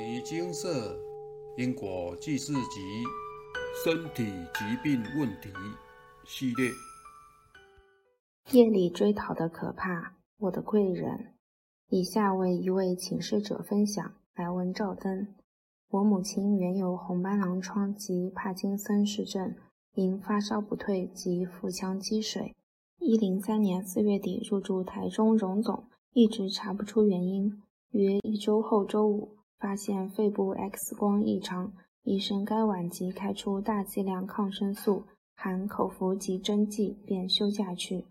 尼精舍因果记事集身体疾病问题系列。夜里追逃的可怕，我的贵人。以下为一位请示者分享。来文照灯。我母亲原有红斑狼疮及帕金森氏症，因发烧不退及腹腔积水，一零三年四月底入住台中荣总，一直查不出原因。约一周后周五。发现肺部 X 光异常，医生该晚即开出大剂量抗生素，含口服及针剂，便休假去。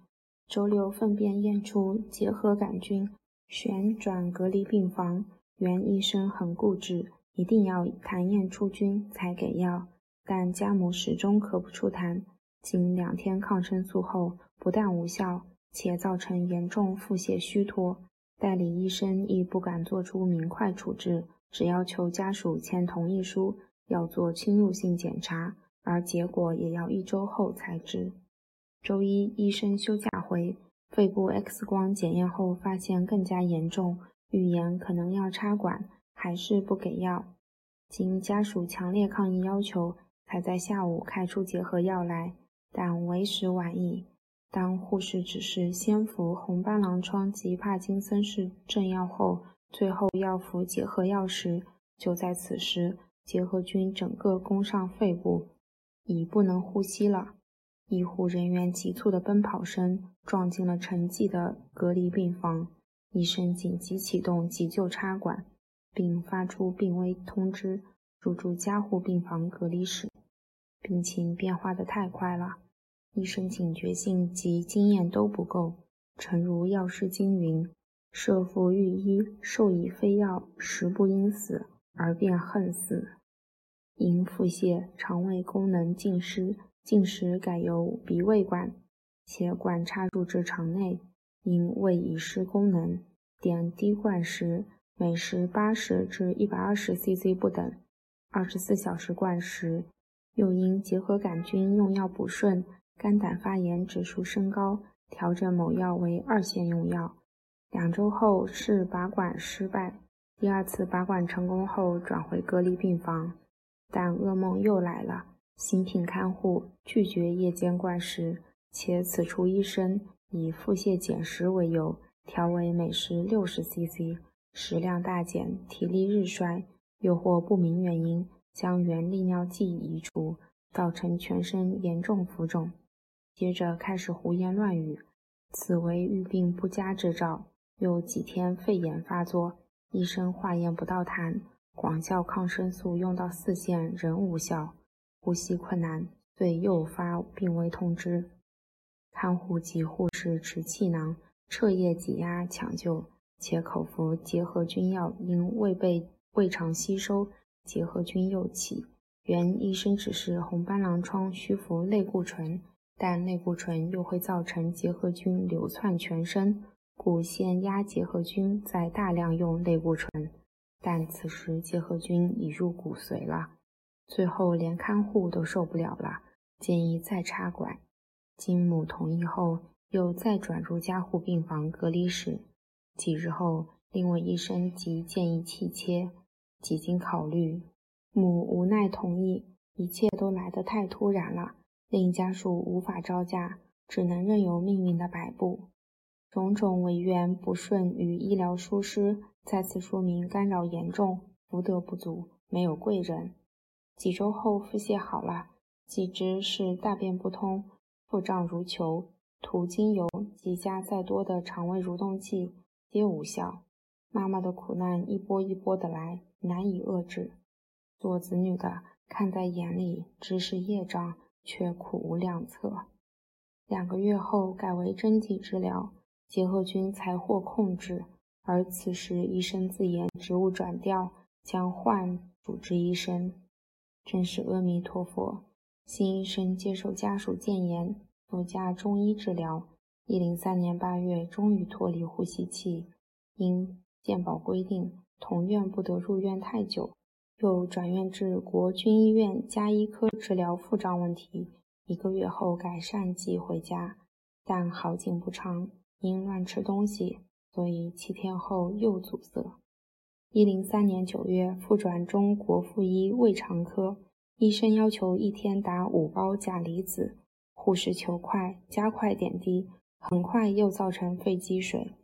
周六粪便验出结核杆菌，旋转隔离病房。原医生很固执，一定要痰验出菌才给药，但家母始终咳不出痰。经两天抗生素后，不但无效，且造成严重腹泻虚脱。代理医生亦不敢做出明快处置。只要求家属签同意书，要做侵入性检查，而结果也要一周后才知。周一医生休假回，肺部 X 光检验后发现更加严重，预言可能要插管，还是不给药。经家属强烈抗议要求，才在下午开出结核药来，但为时晚矣。当护士指示先服红斑狼疮及帕金森氏症药后。最后要服结核药时，就在此时，结核菌整个攻上肺部，已不能呼吸了。医护人员急促的奔跑声撞进了沉寂的隔离病房，医生紧急启动急救插管，并发出病危通知，入住加护病房隔离室。病情变化的太快了，医生警觉性及经验都不够，诚如药师经云。设服御医，授以非药，食不因死，而便恨死。因腹泻，肠胃功能尽失，进食改由鼻胃管，且管插入至肠内，因胃已失功能，点滴灌食，每时八十至一百二十 cc 不等，二十四小时灌食。又因结核杆菌用药不顺，肝胆发炎指数升高，调整某药为二线用药。两周后试拔管失败，第二次拔管成功后转回隔离病房，但噩梦又来了。新聘看护拒绝夜间灌食，且此处医生以腹泻减食为由，调为每时六十 cc，食量大减，体力日衰，又或不明原因将原利尿剂移除，造成全身严重浮肿。接着开始胡言乱语，此为预病不佳之兆。又几天肺炎发作，医生化验不到痰，广效抗生素用到四线仍无效，呼吸困难，遂又发病危通知。看护及护士持气囊彻夜挤压抢救，且口服结核菌药，因未被胃肠吸收，结核菌又起。原医生指示红斑狼疮需服类固醇，但类固醇又会造成结核菌流窜全身。故先压结核菌，再大量用类固醇，但此时结核菌已入骨髓了，最后连看护都受不了了，建议再插管。经母同意后，又再转入加护病房隔离室。几日后，另位医生即建议气切。几经考虑，母无奈同意，一切都来得太突然了，令家属无法招架，只能任由命运的摆布。种种违缘不顺与医疗疏失，再次说明干扰严重，福德不足，没有贵人。几周后腹泻好了，既知是大便不通，腹胀如球，涂精油及加再多的肠胃蠕动剂皆无效。妈妈的苦难一波一波的来，难以遏制。做子女的看在眼里，知是业障，却苦无良策。两个月后改为针剂治疗。结核菌才获控制，而此时医生自言职务转调，将换主治医生。真是阿弥陀佛！新医生接受家属谏言，多加中医治疗。一零三年八月，终于脱离呼吸器。因健保规定，同院不得入院太久，又转院至国军医院加医科治疗腹胀问题。一个月后改善即回家，但好景不长。因乱吃东西，所以七天后又阻塞。一零三年九月，复转中国附医胃肠科，医生要求一天打五包钾离子，护士求快，加快点滴，很快又造成肺积水，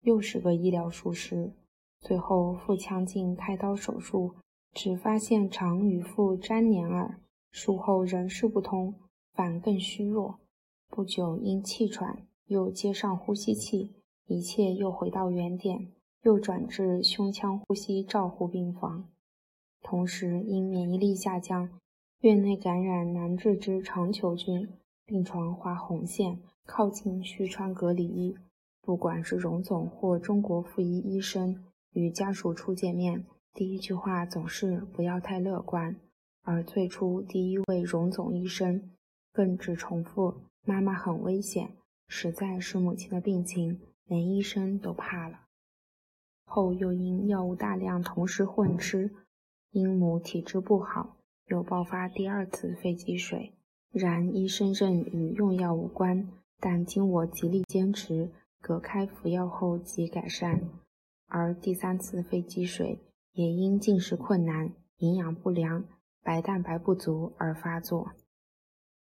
又是个医疗疏失。最后腹腔镜开刀手术，只发现肠与腹粘连耳，术后仍是不通，反更虚弱。不久因气喘，又接上呼吸器，一切又回到原点。又转至胸腔呼吸照护病房，同时因免疫力下降，院内感染难治之肠球菌，病床画红线，靠近需穿隔离衣。不管是荣总或中国附医医生与家属初见面，第一句话总是不要太乐观。而最初第一位荣总医生更只重复“妈妈很危险”，实在是母亲的病情，连医生都怕了。后又因药物大量同时混吃，因母体质不好，又爆发第二次肺积水。然医生认与用药无关，但经我极力坚持，隔开服药后即改善。而第三次肺积水也因进食困难、营养不良、白蛋白不足而发作。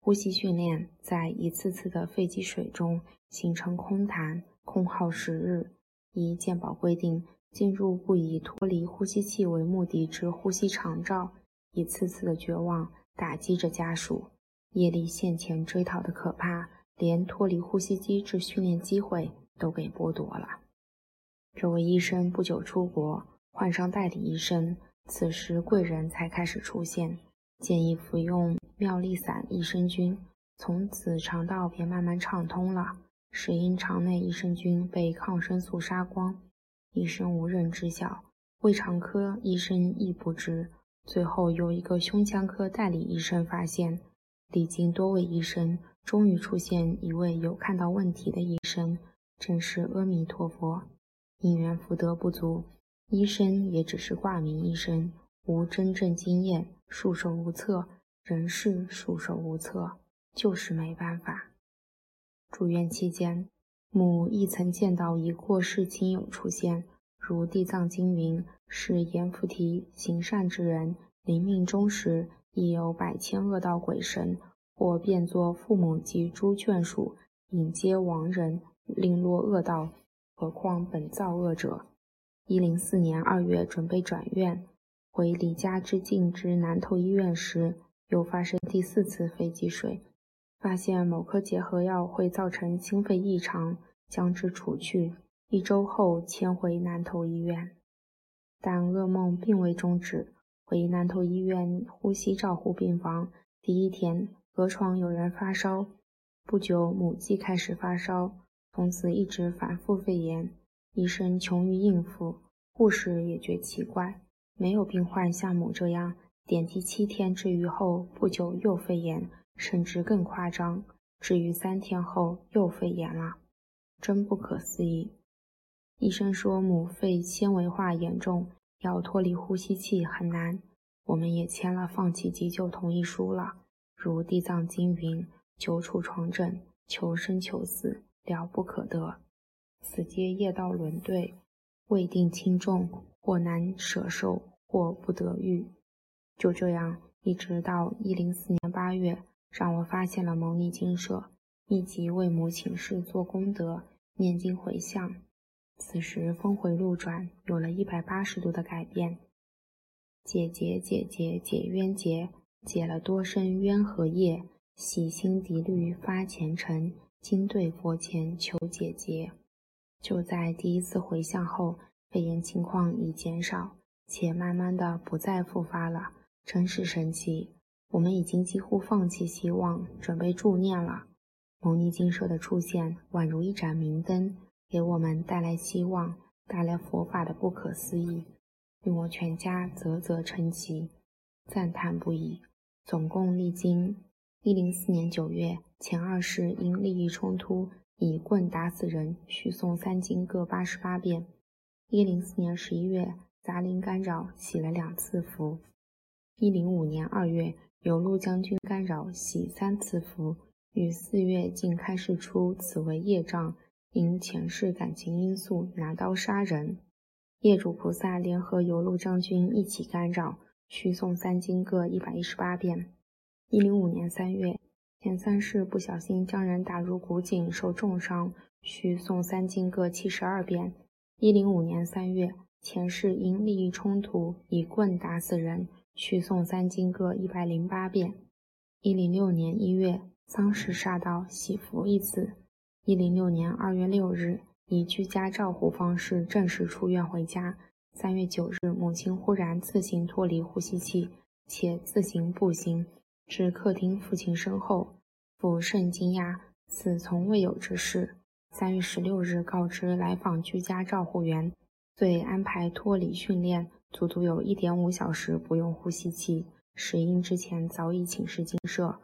呼吸训练在一次次的肺积水中形成空痰，空耗时日。依健保规定，进入不以脱离呼吸器为目的之呼吸长照，一次次的绝望打击着家属。业力现前追讨的可怕，连脱离呼吸机之训练机会都给剥夺了。这位医生不久出国，换上代理医生，此时贵人才开始出现，建议服用妙力散益生菌，从此肠道便慢慢畅通了。是因肠内益生菌被抗生素杀光，医生无人知晓，胃肠科医生亦不知。最后由一个胸腔科代理医生发现，历经多位医生，终于出现一位有看到问题的医生，正是阿弥陀佛。因缘福德不足，医生也只是挂名医生，无真正经验，束手无策，仍是束手无策，就是没办法。住院期间，母亦曾见到一过世亲友出现，如地藏经云：“是阎浮提行善之人，临命终时，亦有百千恶道鬼神，或变作父母及诸眷属，引接亡人，令落恶道。何况本造恶者？”一零四年二月，准备转院，回离家之近之南头医院时，又发生第四次肺积水。发现某颗结核药会造成心肺异常，将之除去。一周后迁回南头医院，但噩梦并未终止。回南头医院呼吸照护病房第一天，隔床有人发烧，不久母鸡开始发烧，从此一直反复肺炎。医生穷于应付，护士也觉奇怪，没有病患像母这样点滴七天治愈后不久又肺炎。甚至更夸张，治愈三天后又肺炎了，真不可思议。医生说母肺纤维化严重，要脱离呼吸器很难。我们也签了放弃急救同意书了。如地藏经云：“久处床枕，求生求死，了不可得。此皆业道轮对，未定轻重，或难舍受，或不得愈。”就这样，一直到一零四年八月。让我发现了牟尼精舍，密集为母请示做功德、念经回向。此时峰回路转，有了一百八十度的改变。解结解结解冤结，解了多生冤和业，洗心涤虑发虔诚，今对佛前求解结。就在第一次回向后，肺炎情况已减少，且慢慢的不再复发了，真是神奇。我们已经几乎放弃希望，准备助念了。牟尼精舍的出现，宛如一盏明灯，给我们带来希望，带来佛法的不可思议，令我全家啧啧称奇，赞叹不已。总共历经一零四年九月，前二世因利益冲突，以棍打死人，续诵三经各八十八遍。一零四年十一月，杂林干扰，洗了两次符。一零五年二月。有陆将军干扰，洗三次符，于四月竟开示出此为业障，因前世感情因素拿刀杀人。业主菩萨联合游路将军一起干扰，需诵三经各一百一十八遍。一零五年三月，前三世不小心将人打入古井，受重伤，需诵三经各七十二遍。一零五年三月，前世因利益冲突，以棍打死人，去诵三经各一百零八遍。一零六年一月，丧事煞到，喜福一子。一零六年二月六日。以居家照护方式正式出院回家。三月九日，母亲忽然自行脱离呼吸器，且自行步行至客厅父亲身后。父甚惊讶，此从未有之事。三月十六日，告知来访居家照护员，遂安排脱离训练，足足有一点五小时不用呼吸器。石英之前早已请示精舍。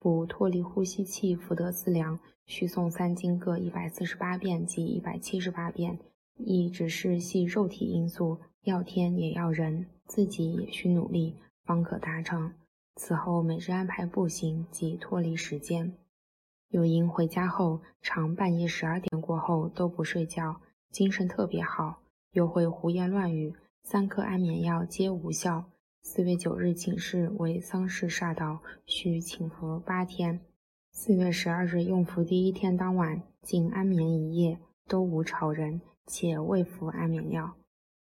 不脱离呼吸器，福德自良，需诵三经各一百四十八遍及一百七十八遍。亦只是系肉体因素，要天也要人，自己也需努力，方可达成。此后每日安排步行及脱离时间。又因回家后，常半夜十二点过后都不睡觉，精神特别好，又会胡言乱语，三颗安眠药皆无效。四月九日请示为丧事煞到，需请服八天。四月十二日用服第一天当晚，竟安眠一夜，都无吵人，且未服安眠药。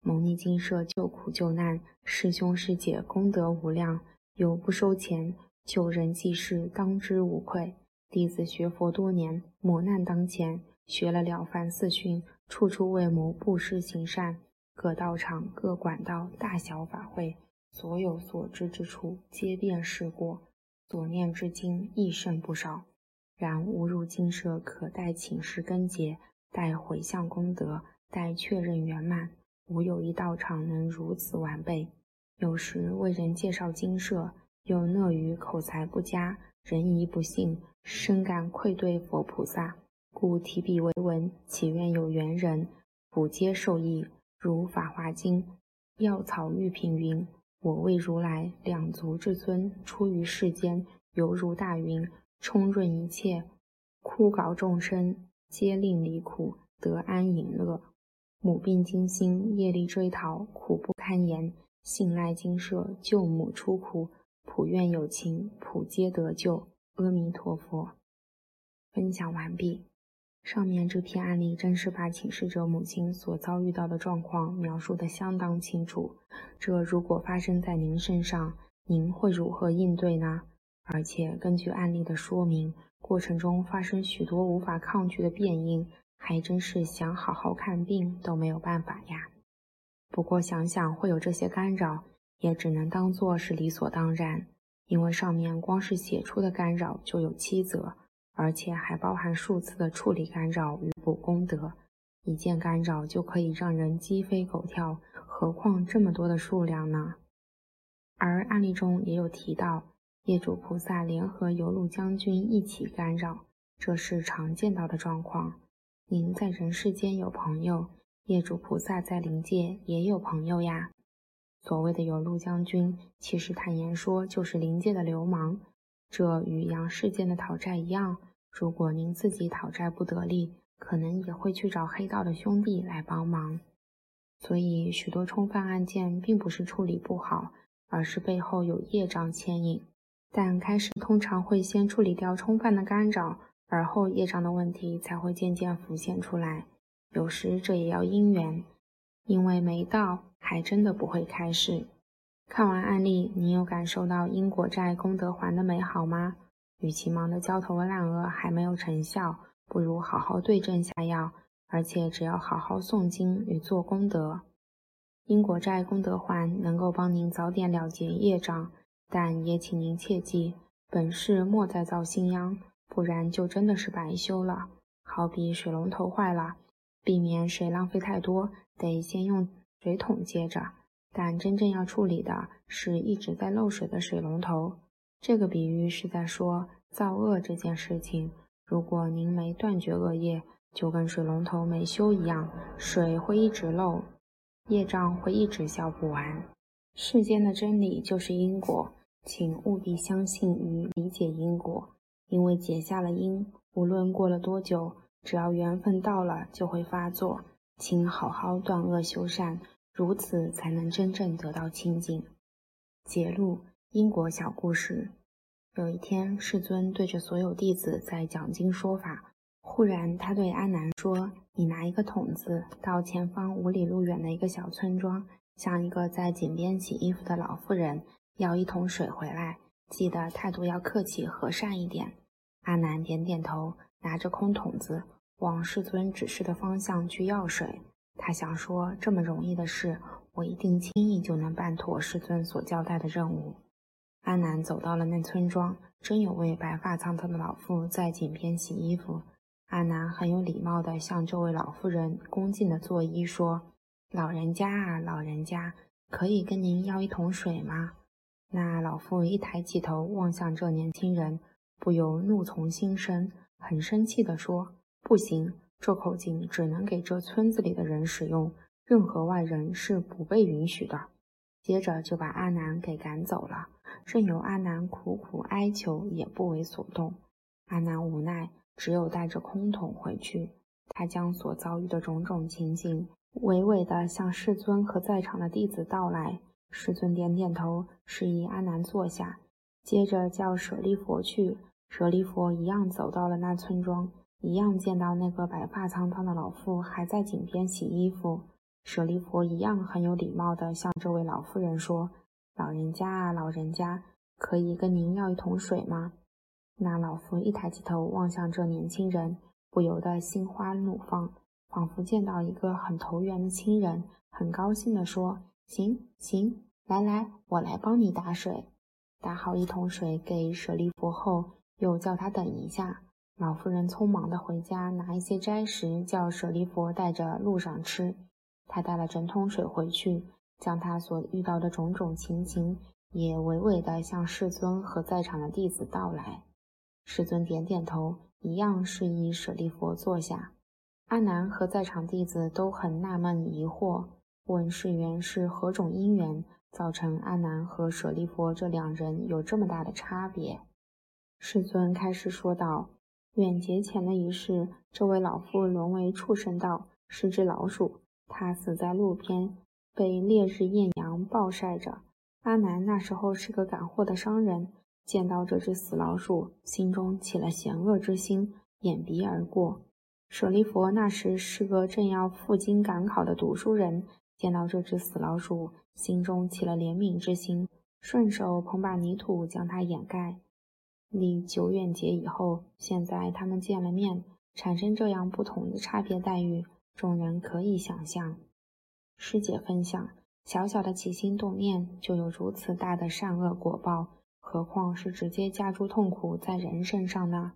蒙逆精舍救苦救难，师兄师姐功德无量，有不收钱救人济世，当之无愧。弟子学佛多年，磨难当前，学了《了凡四训》，处处为谋布施行善，各道场、各管道、大小法会。所有所知之处，皆遍试过；所念之经，亦甚不少。然吾入经舍，可待请示根结，待回向功德，待确认圆满。吾有一道场能如此完备。有时为人介绍经舍，又讷于口才不佳，人疑不信，深感愧对佛菩萨，故提笔为文，祈愿有缘人普皆受益。如《法华经》药草玉品云。我为如来两足至尊，出于世间，犹如大云，充润一切，枯槁众生，皆令离苦，得安隐乐。母病惊心，业力追讨，苦不堪言。信赖精舍，救母出苦，普愿有情，普皆得救。阿弥陀佛。分享完毕。上面这篇案例真是把请示者母亲所遭遇到的状况描述得相当清楚。这如果发生在您身上，您会如何应对呢？而且根据案例的说明，过程中发生许多无法抗拒的变因，还真是想好好看病都没有办法呀。不过想想会有这些干扰，也只能当做是理所当然，因为上面光是写出的干扰就有七则。而且还包含数次的处理干扰与补功德，一件干扰就可以让人鸡飞狗跳，何况这么多的数量呢？而案例中也有提到，业主菩萨联合游路将军一起干扰，这是常见到的状况。您在人世间有朋友，业主菩萨在灵界也有朋友呀。所谓的游路将军，其实坦言说就是灵界的流氓。这与阳世间的讨债一样，如果您自己讨债不得力，可能也会去找黑道的兄弟来帮忙。所以，许多冲犯案件并不是处理不好，而是背后有业障牵引。但开始通常会先处理掉冲犯的干扰，而后业障的问题才会渐渐浮现出来。有时这也要因缘，因为没到，还真的不会开始。看完案例，你有感受到因果债功德还的美好吗？与其忙得焦头烂额还没有成效，不如好好对症下药，而且只要好好诵经与做功德，因果债功德还能够帮您早点了结业障。但也请您切记，本世莫再造新殃，不然就真的是白修了。好比水龙头坏了，避免水浪费太多，得先用水桶接着。但真正要处理的是一直在漏水的水龙头。这个比喻是在说造恶这件事情。如果您没断绝恶业，就跟水龙头没修一样，水会一直漏，业障会一直消不完。世间的真理就是因果，请务必相信与理解因果，因为结下了因，无论过了多久，只要缘分到了，就会发作。请好好断恶修善，如此才能真正得到清净。节录：因果小故事。有一天，世尊对着所有弟子在讲经说法，忽然他对阿难说：“你拿一个桶子，到前方五里路远的一个小村庄，向一个在井边洗衣服的老妇人要一桶水回来，记得态度要客气和善一点。”阿难点点头，拿着空桶子往世尊指示的方向去要水。他想说：“这么容易的事，我一定轻易就能办妥师尊所交代的任务。”阿难走到了那村庄，真有位白发苍苍的老妇在井边洗衣服。阿难很有礼貌地向这位老妇人恭敬地作揖说：“老人家啊，老人家，可以跟您要一桶水吗？”那老妇一抬起头望向这年轻人，不由怒从心生，很生气地说：“不行，这口井只能给这村子里的人使用，任何外人是不被允许的。”接着就把阿难给赶走了。任由阿难苦苦哀求，也不为所动。阿难无奈，只有带着空桶回去。他将所遭遇的种种情景，娓娓地向世尊和在场的弟子道来。世尊点点头，示意阿难坐下，接着叫舍利佛去。舍利佛一样走到了那村庄，一样见到那个白发苍苍的老妇还在井边洗衣服。舍利佛一样很有礼貌地向这位老妇人说。老人家啊，老人家，可以跟您要一桶水吗？那老妇一抬起头望向这年轻人，不由得心花怒放，仿佛见到一个很投缘的亲人，很高兴地说：“行行，来来，我来帮你打水。”打好一桶水给舍利弗后，又叫他等一下。老妇人匆忙地回家拿一些斋食，叫舍利弗带着路上吃。他带了整桶水回去。将他所遇到的种种情形，也娓娓地向世尊和在场的弟子道来。世尊点点头，一样示意舍利佛坐下。阿难和在场弟子都很纳闷疑惑，问世缘是何种因缘，造成阿难和舍利佛这两人有这么大的差别。世尊开始说道：远劫前的一世，这位老妇沦为畜生道，是只老鼠，她死在路边。被烈日艳阳暴晒着，阿难那时候是个赶货的商人，见到这只死老鼠，心中起了嫌恶之心，掩鼻而过。舍利佛那时是个正要赴京赶考的读书人，见到这只死老鼠，心中起了怜悯之心，顺手捧把泥土将它掩盖。离久远劫以后，现在他们见了面，产生这样不同的差别待遇，众人可以想象。师姐分享：小小的起心动念就有如此大的善恶果报，何况是直接加诸痛苦在人身上呢？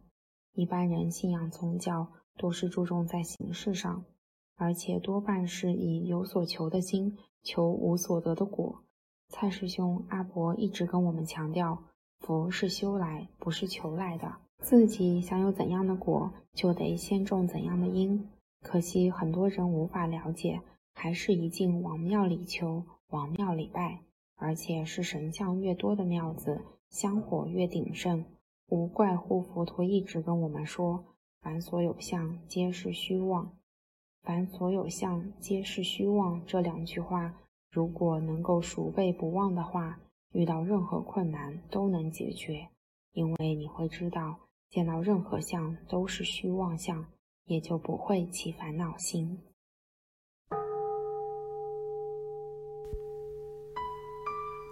一般人信仰宗教都是注重在形式上，而且多半是以有所求的心求无所得的果。蔡师兄、阿伯一直跟我们强调，佛是修来，不是求来的。自己想有怎样的果，就得先种怎样的因。可惜很多人无法了解。还是一进王庙里求，王庙里拜，而且是神像越多的庙子，香火越鼎盛。无怪乎佛陀一直跟我们说：“凡所有相，皆是虚妄。”凡所有相，皆是虚妄。这两句话，如果能够熟背不忘的话，遇到任何困难都能解决。因为你会知道，见到任何相都是虚妄相，也就不会起烦恼心。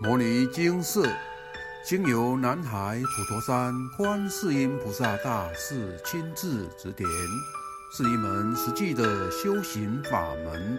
摩尼经释，经由南海普陀山观世音菩萨大士亲自指点，是一门实际的修行法门，